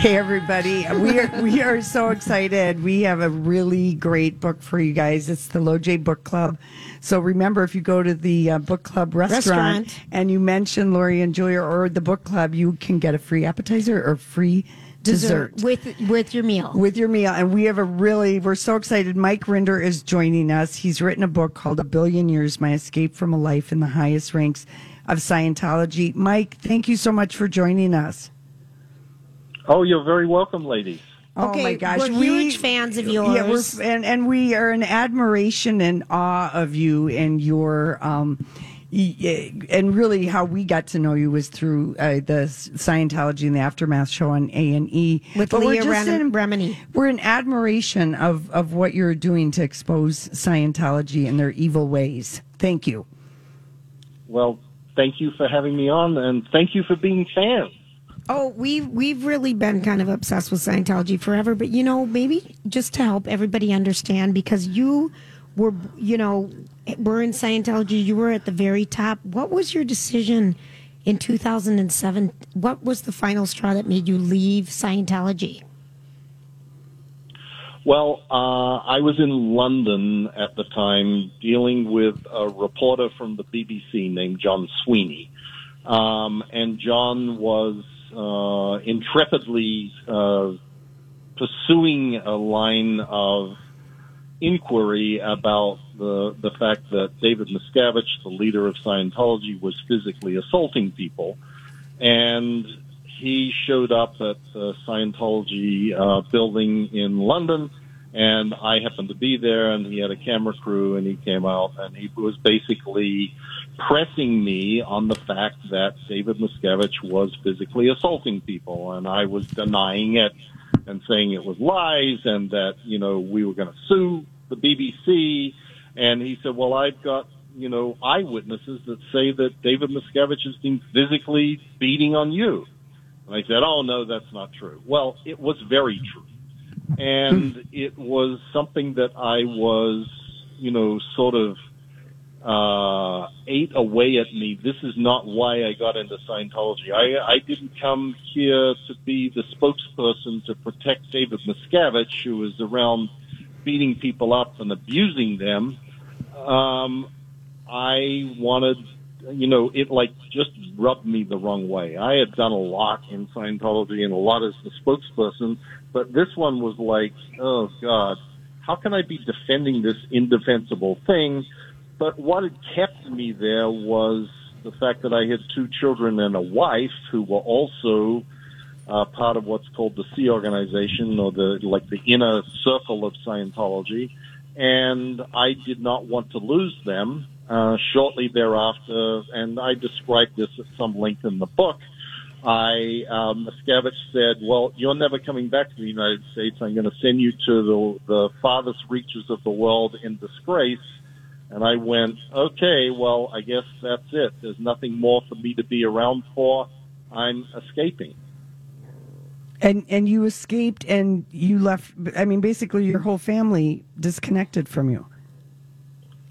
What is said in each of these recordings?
Hey everybody, we are we are so excited. We have a really great book for you guys. It's the LoJ Book Club. So remember, if you go to the uh, book club restaurant, Restaurant. and you mention Lori and Julia or the book club, you can get a free appetizer or free dessert. with with your meal. with your meal. And we have a really, we're so excited. Mike Rinder is joining us. He's written a book called A Billion Years My Escape from a Life in the Highest Ranks of Scientology. Mike, thank you so much for joining us. Oh, you're very welcome, ladies. oh Okay, my gosh. we're huge fans of Yeah, yours. we're, and, and we are in admiration and awe of you and your, um, y- and really how we got to know you was through uh, the Scientology and the Aftermath show on A and E With But we're Leah Ren- in- Remini. We're in admiration of, of what you're doing to expose Scientology and their evil ways. Thank you. Well, thank you for having me on, and thank you for being fans. Oh, we've we've really been kind of obsessed with Scientology forever, but you know, maybe just to help everybody understand, because you were, you know, were in Scientology, you were at the very top. What was your decision in 2007? What was the final straw that made you leave Scientology? Well, uh, I was in London at the time dealing with a reporter from the BBC named John Sweeney. Um, and John was uh, intrepidly uh, pursuing a line of inquiry about the, the fact that David Miscavige, the leader of Scientology, was physically assaulting people. And he showed up at the Scientology uh, building in London, and I happened to be there, and he had a camera crew, and he came out, and he was basically pressing me on the fact that David Miscavige was physically assaulting people, and I was denying it and saying it was lies, and that you know we were going to sue the BBC, and he said, "Well, I've got." You know, eyewitnesses that say that David Miscavige has been physically beating on you. And I said, "Oh no, that's not true." Well, it was very true, and it was something that I was, you know, sort of uh, ate away at me. This is not why I got into Scientology. I, I didn't come here to be the spokesperson to protect David Miscavige, who was around beating people up and abusing them. Um, I wanted, you know, it like just rubbed me the wrong way. I had done a lot in Scientology and a lot as the spokesperson, but this one was like, oh God, how can I be defending this indefensible thing? But what had kept me there was the fact that I had two children and a wife who were also uh, part of what's called the Sea organization or the like the inner circle of Scientology, and I did not want to lose them. Uh, shortly thereafter, and I described this at some length in the book. I um, Miscavige said, "Well, you're never coming back to the United States. I'm going to send you to the the farthest reaches of the world in disgrace." And I went, "Okay, well, I guess that's it. There's nothing more for me to be around for. I'm escaping." And and you escaped and you left. I mean, basically, your whole family disconnected from you.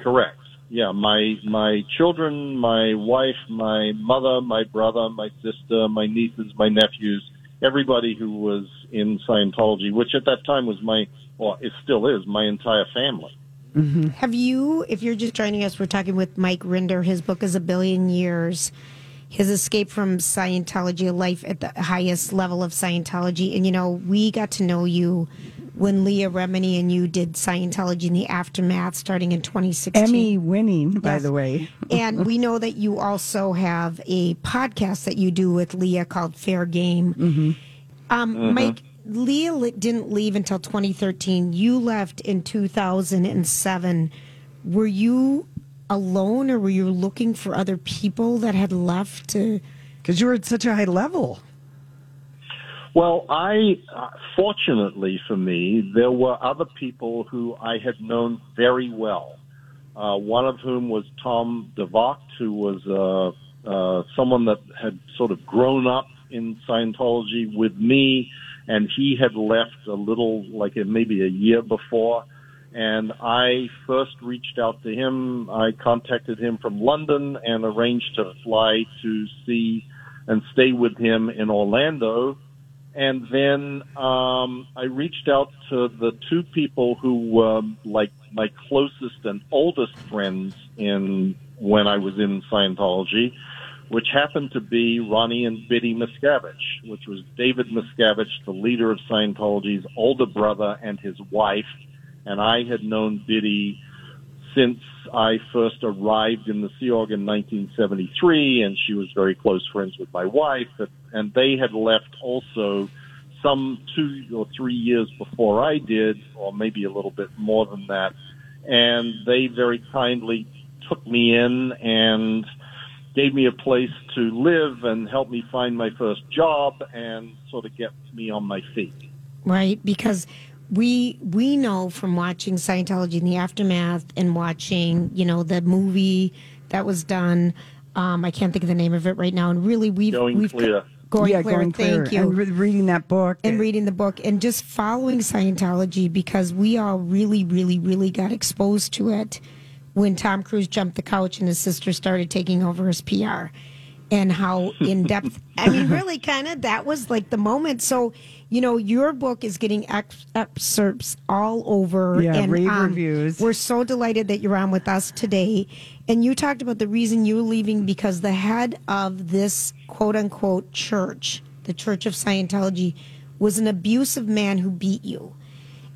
Correct. Yeah, my my children, my wife, my mother, my brother, my sister, my nieces, my nephews, everybody who was in Scientology, which at that time was my, well, it still is my entire family. Mm-hmm. Have you, if you're just joining us, we're talking with Mike Rinder. His book is A Billion Years. His escape from Scientology, a life at the highest level of Scientology. And, you know, we got to know you when Leah Remini and you did Scientology in the aftermath starting in 2016. Emmy winning, by the way. and we know that you also have a podcast that you do with Leah called Fair Game. Um, Mike, Leah didn't leave until 2013. You left in 2007. Were you alone or were you looking for other people that had left to? Because you were at such a high level. Well, I, uh, fortunately for me, there were other people who I had known very well. Uh, one of whom was Tom DeVocht, who was uh, uh, someone that had sort of grown up in Scientology with me, and he had left a little, like maybe a year before. And I first reached out to him. I contacted him from London and arranged to fly to see and stay with him in Orlando And then um, I reached out to the two people who were like my closest and oldest friends in when I was in Scientology, which happened to be Ronnie and Biddy Miscavige, which was David Miscavige, the leader of Scientology's older brother and his wife. And I had known Biddy since I first arrived in the Sea Org in 1973, and she was very close friends with my wife, and they had left also some two or three years before I did, or maybe a little bit more than that, and they very kindly took me in and gave me a place to live and helped me find my first job and sort of get me on my feet. Right, because we we know from watching Scientology in the aftermath and watching you know the movie that was done. Um, I can't think of the name of it right now, and really we've going we've clear. Going yeah, clear. going thank clear. you. And re- reading that book. and reading the book and just following Scientology because we all really, really, really got exposed to it when Tom Cruise jumped the couch and his sister started taking over his PR and how in depth. I mean, really, kind of that was like the moment. So, you know, your book is getting ex- excerpts all over. Yeah, and rave um, reviews. We're so delighted that you're on with us today. And you talked about the reason you're leaving because the head of this quote unquote church, the Church of Scientology, was an abusive man who beat you.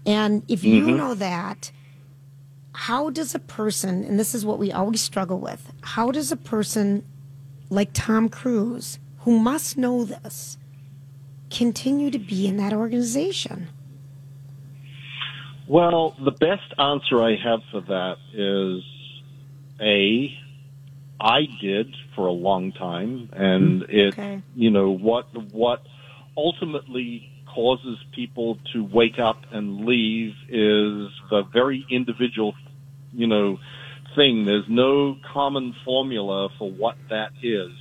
And if you mm-hmm. know that, how does a person, and this is what we always struggle with, how does a person like Tom Cruise, who must know this, continue to be in that organization? Well, the best answer I have for that is A, I did for a long time, and it, Okay. you know, what what ultimately causes people to wake up and leave is the very individual, you know, thing. There's no common formula for what that is.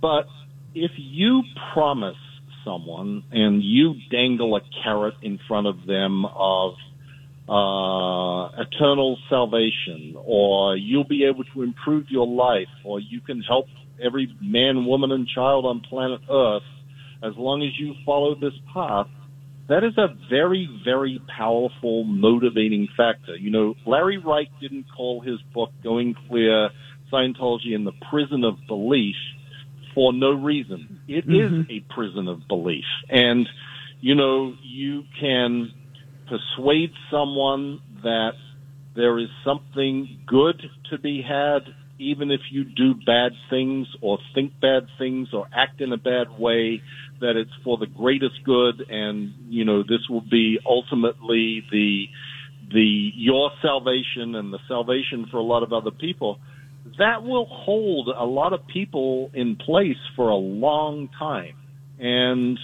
But if you promise someone and you dangle a carrot in front of them of uh, eternal salvation, or you'll be able to improve your life, or you can help every man, woman, and child on planet Earth as long as you follow this path, that is a very, very powerful motivating factor. You know, Larry Wright didn't call his book Going Clear Scientology in the Prison of Belief for no reason. It is a prison of belief. And, you know, you can persuade someone that there is something good to be had, even if you do bad things or think bad things or act in a bad way, that it's for the greatest good and, you know, this will be ultimately the, the, your salvation and the salvation for a lot of other people. That will hold a lot of people in place for a long time. And,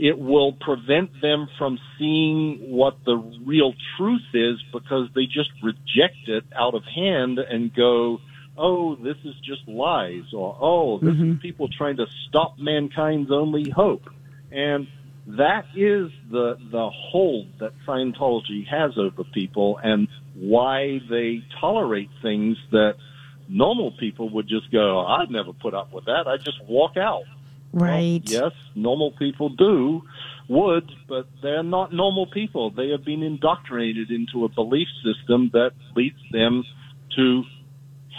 it will prevent them from seeing what the real truth is because they just reject it out of hand and go, oh, this is just lies, or oh, this is mm-hmm. people trying to stop mankind's only hope. And that is the the hold that Scientology has over people and why they tolerate things that normal people would just go, I'd never put up with that. I'd just walk out. Right. Well, yes, normal people do, would, but they're not normal people. They have been indoctrinated into a belief system that leads them to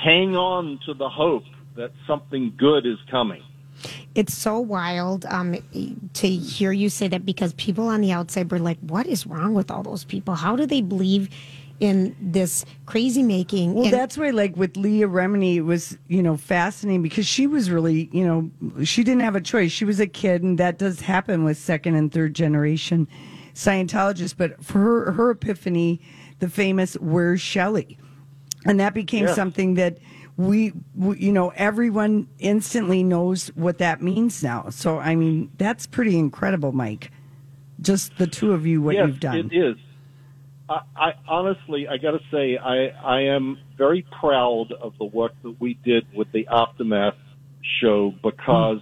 hang on to the hope that something good is coming. It's so wild um, to hear you say that because people on the outside were like, "What is wrong with all those people? How do they believe in this crazy making?" Well, And- that's why, like with Leah Remini, it was you know fascinating because she was really you know she didn't have a choice. She was a kid, and that does happen with second and third generation Scientologists. But for her, her epiphany, the famous "Where's Shelley," and that became Yeah. something that we, we, you know, everyone instantly knows what that means now. So, I mean, that's pretty incredible, Mike. Just the two of you, what yes, you've done. it is. I, I honestly, I got to say, I I am very proud of the work that we did with the aftermath show because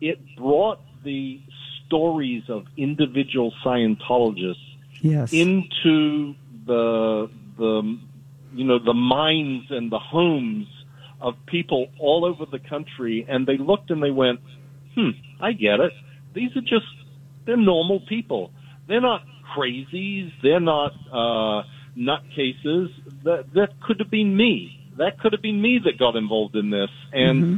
it brought the stories of individual Scientologists Yes. into the the you know the minds and the homes of people all over the country and they looked and they went hmm i get it these are just they're normal people. They're not crazies. They're not uh, nutcases. That that could have been me. That could have been me that got involved in this, and. Mm-hmm.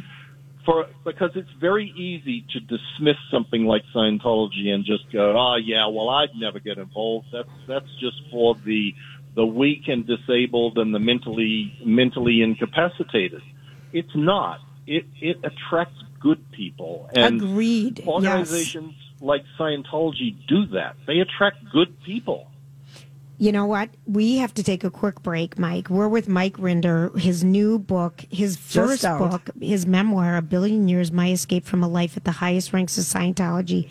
For, because it's very easy to dismiss something like Scientology and just go, oh yeah, well I'd never get involved. That's that's just for the the weak and disabled and the mentally mentally incapacitated. It's not. It it attracts good people and Agreed. organizations like Scientology do that. They attract good people. You know what? We have to take a quick break, Mike. We're with Mike Rinder. His new book, his first book, his memoir, A Billion Years My Escape from a Life at the Highest Ranks of Scientology,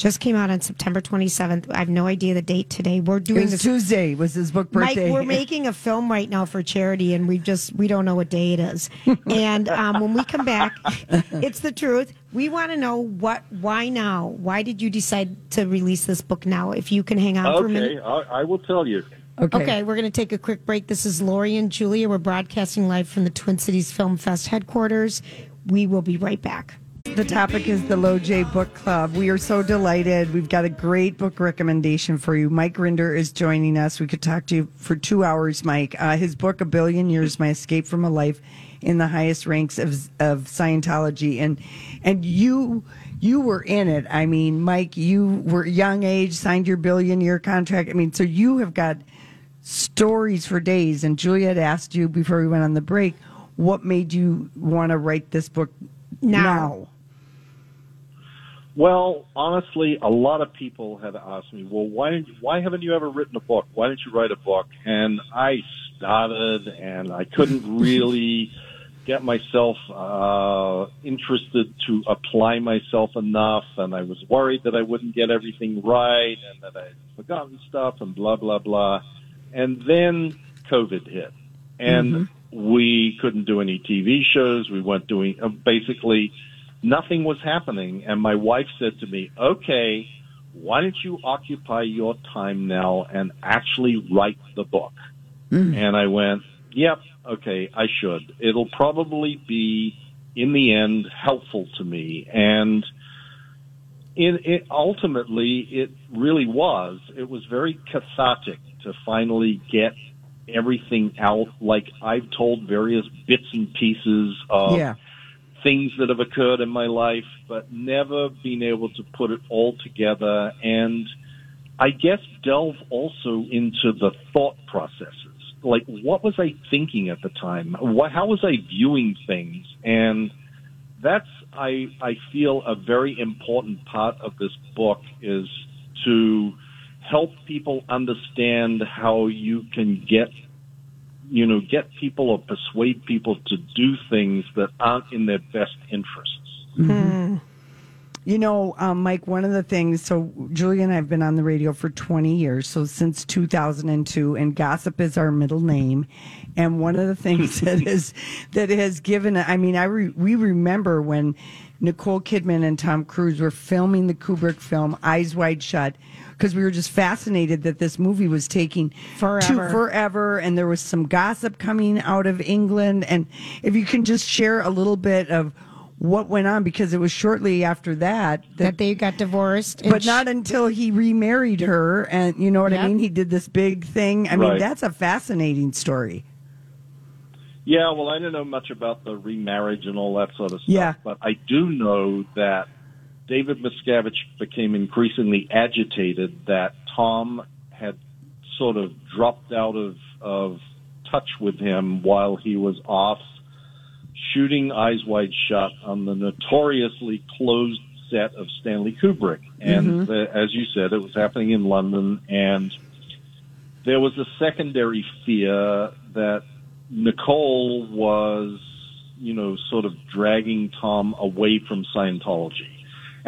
just came out on September 27th. I have no idea the date today. We're It doing was this. Tuesday was his book birthday. Mike, we're making a film right now for charity, and we just we don't know what day it is. And um, when we come back, it's the truth. We want to know what, why now? Why did you decide to release this book now? If you can hang on for a minute. Okay, I, I will tell you. okay. Okay, we're going to take a quick break. This is Lori and Julia. We're broadcasting live from the Twin Cities Film Fest headquarters. We will be right back. The topic is the LoJ Book Club. We are so delighted. We've got a great book recommendation for you. Mike Rinder is joining us. We could talk to you for two hours, Mike. Uh, his book, A Billion Years My Escape from a Life in the Highest Ranks of, of Scientology. And, and you, you were in it. I mean, Mike, you were young age, signed your billion year contract. I mean, so you have got stories for days. And Julia had asked you before we went on the break, what made you want to write this book Now. now? Well, honestly, a lot of people have asked me, "Well, why didn't why haven't you ever written a book? Why didn't you write a book?" And I started, and I couldn't really get myself uh, interested to apply myself enough, and I was worried that I wouldn't get everything right, and that I'd forgotten stuff, and blah blah blah. And then COVID hit, and we couldn't do any TV shows. We weren't doing uh, basically nothing was happening. And my wife said to me, okay, why don't you occupy your time now and actually write the book? Mm. And I went, yep, okay, I should. It'll probably be, in the end, helpful to me. And in, it, ultimately, it really was. It was very cathartic to finally get everything out. Like I've told various bits and pieces of Yeah. Things that have occurred in my life, but never been able to put it all together and I guess delve also into the thought processes. Like, what was I thinking at the time? What, how was I viewing things? And that's, I, I feel a very important part of this book is to help people understand how you can get you know, get people or persuade people to do things that aren't in their best interests. You know, um, Mike, one of the things, so Julie and I have been on the radio for 20 years, so since 2002, and gossip is our middle name. And one of the things that is, that has given, I mean, I re, we remember when Nicole Kidman and Tom Cruise were filming the Kubrick film Eyes Wide Shut, because we were just fascinated that this movie was taking Forever. to forever, and there was some gossip coming out of England. And if you can just share a little bit of what went on, because it was shortly after that That they got divorced. but sh- not until he remarried her and you know what Yep. i mean he did this big thing i mean that's a fascinating story Yeah, well, I don't know much about the remarriage and all that sort of stuff, Yeah. but I do know that David Miscavige became increasingly agitated that Tom had sort of dropped out of, of touch with him while he was off shooting Eyes Wide Shut on the notoriously closed set of Stanley Kubrick. And the, as you said, it was happening in London, and there was a secondary fear that Nicole was, you know, sort of dragging Tom away from Scientology.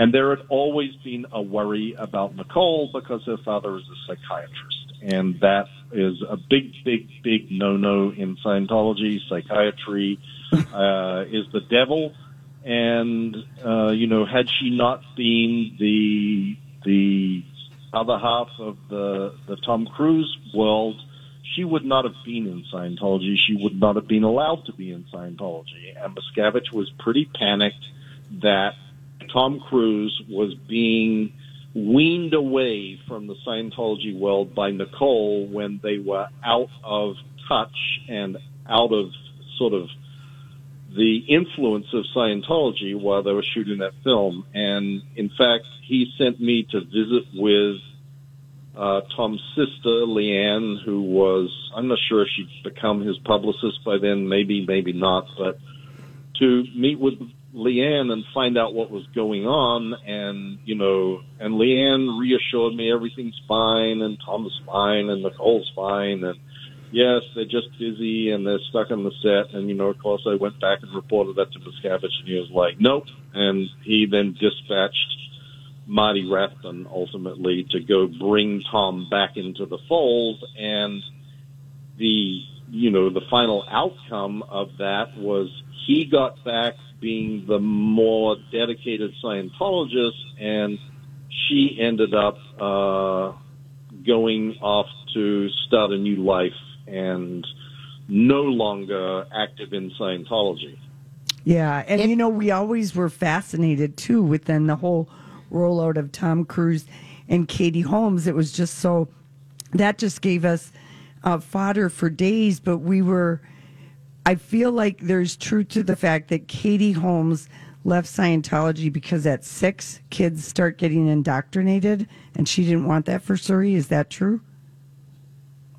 And there had always been a worry about Nicole because her father is a psychiatrist. And that is a big, big, big no-no in Scientology. Psychiatry uh, is the devil. And, uh, you know, had she not been the, the other half of the, the Tom Cruise world, she would not have been in Scientology. She would not have been allowed to be in Scientology. And Miscavige was pretty panicked that Tom Cruise was being weaned away from the Scientology world by Nicole when they were out of touch and out of sort of the influence of Scientology while they were shooting that film. And in fact, he sent me to visit with uh, Tom's sister, Leanne, who was, I'm not sure if she'd become his publicist by then, maybe, maybe not, but to meet with Leanne and find out what was going on. And, you know, and Leanne reassured me everything's fine and Tom's fine and Nicole's fine. And yes, they're just busy and they're stuck on the set. And, you know, of course I went back and reported that to Miscavige and he was like, nope. And he then dispatched Marty Rathbun ultimately to go bring Tom back into the fold. And the, you know, the final outcome of that was he got back being the more dedicated Scientologist, and she ended up uh, going off to start a new life and no longer active in Scientology. Yeah, and you know we always were fascinated too within the whole rollout of Tom Cruise and Katie Holmes. It was just so that just gave us uh, fodder for days, but we were I feel like there's truth to the fact that Katie Holmes left Scientology because at six, kids start getting indoctrinated, and she didn't want that for Suri. Is that true?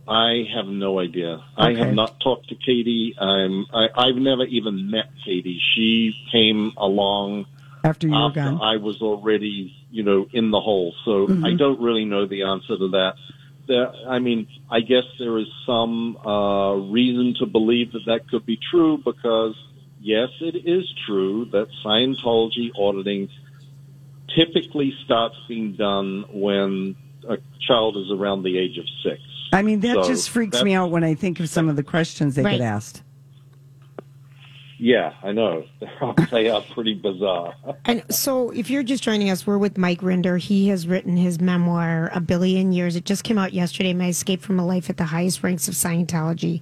I have no idea. Okay. I have not talked to Katie. I'm. I, I've never even met Katie. She came along after you after were gone. I was already, you know, in the hole. So mm-hmm. I don't really know the answer to that there, I mean, I guess there is some uh, reason to believe that that could be true because, yes, it is true that Scientology auditing typically starts being done when a child is around the age of six. I mean, that so just freaks me out when I think of some of the questions they right. get asked. Yeah, I know. they are pretty bizarre. and so, if you're just joining us, we're with Mike Rinder. He has written his memoir, A Billion Years. It just came out yesterday. My escape from a life at the highest ranks of Scientology.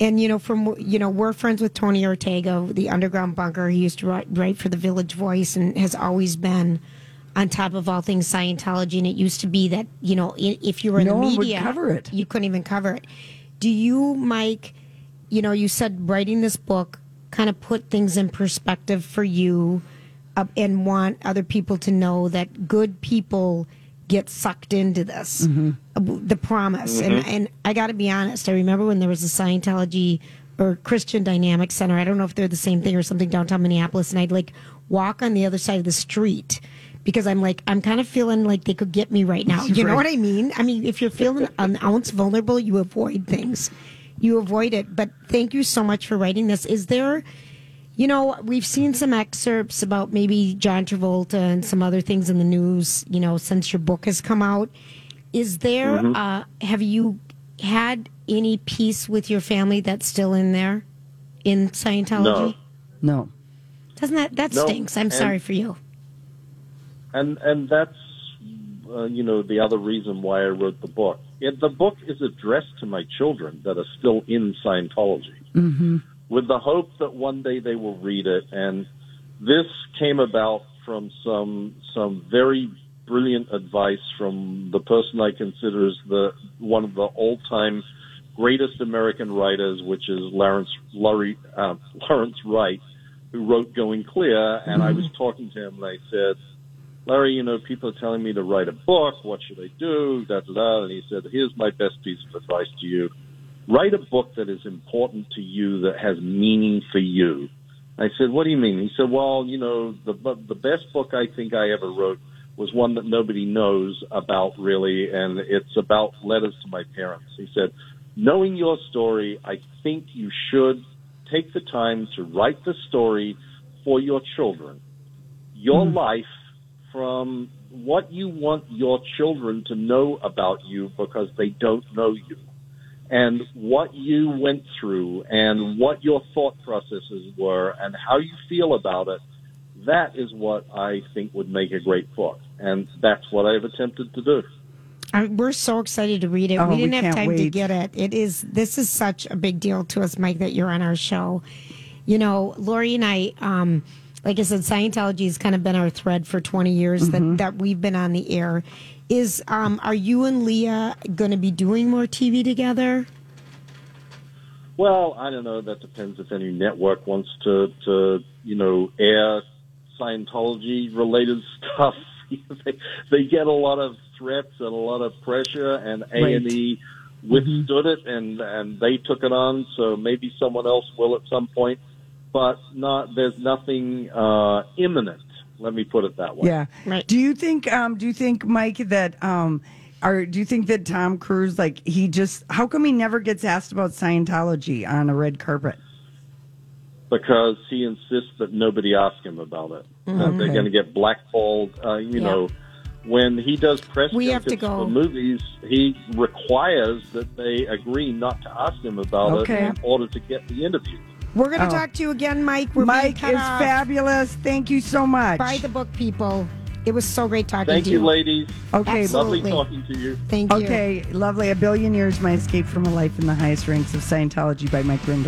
And you know, from you know, we're friends with Tony Ortega, the Underground Bunker. He used to write, write for the Village Voice and has always been on top of all things Scientology. And it used to be that you know, if you were in no the media, cover it. You couldn't even cover it. Do you, Mike? You know, you said writing this book kind of put things in perspective for you uh, and want other people to know that good people get sucked into this mm-hmm. the promise mm-hmm. and and I got to be honest I remember when there was a Scientology or Christian Dynamic Center I don't know if they're the same thing or something downtown Minneapolis and I'd like walk on the other side of the street because I'm like I'm kind of feeling like they could get me right now you right. know what I mean I mean if you're feeling an ounce vulnerable you avoid things you avoid it. But thank you so much for writing this. Is there, you know, we've seen some excerpts about maybe John Travolta and some other things in the news, you know, since your book has come out. Is there, mm-hmm. uh, have you had any peace with your family that's still in there in Scientology? No. No. Doesn't that, that no. stinks. I'm and, sorry for you. And, and that's, uh, you know, the other reason why I wrote the book it, the book is addressed to my children that are still in Scientology, mm-hmm. with the hope that one day they will read it. And this came about from some some very brilliant advice from the person I consider as the one of the all time greatest American writers, which is Lawrence Laurie, uh, Lawrence Wright, who wrote Going Clear. And mm-hmm. I was talking to him, and I said Larry, you know, people are telling me to write a book. What should I do? Da, da, da. And he said, here's my best piece of advice to you. Write a book that is important to you, that has meaning for you. I said, what do you mean? He said, well, you know, the, the best book I think I ever wrote was one that nobody knows about really, and it's about letters to my parents. He said, knowing your story, I think you should take the time to write the story for your children. Your mm-hmm. life from what you want your children to know about you because they don't know you and what you went through and what your thought processes were and how you feel about it. That is what I think would make a great book. And that's what I've attempted to do. we're so excited to read it. Oh, we didn't we have time wait. to get it. It is this is such a big deal to us, Mike, that you're on our show. You know, Lori and I um, like I said, Scientology has kind of been our thread for 20 years Mm-hmm. that, that we've been on the air. Is um, are you and Leah going to be doing more TV together? Well, I don't know. That depends if any network wants to, to you know, air Scientology related stuff. they, they get a lot of threats and a lot of pressure, and A Right. and E withstood it, and and they took it on. So maybe someone else will at some point, but not. There's nothing uh, imminent. Let me put it that way. Yeah. Right. Do you think um do you think Mike that um or do you think that Tom Cruise like he just how come he never gets asked about Scientology on a red carpet? because he insists that nobody ask him about it. That they're Okay. going to get blackballed. Uh, you Mm-hmm. Yeah. know, when he does press We have to go. for movies, he requires that they agree not to ask him about Okay. it in order to get the interview. We're going to Oh. talk to you again, Mike. We're Mike is off. fabulous. Thank you so much. Buy the book, people. It was so great talking Thank to you. Thank you, ladies. okay. Absolutely. Lovely talking to you. Thank you. Okay, lovely. A billion years, my escape from a life in the highest ranks of Scientology by Mike Rinder.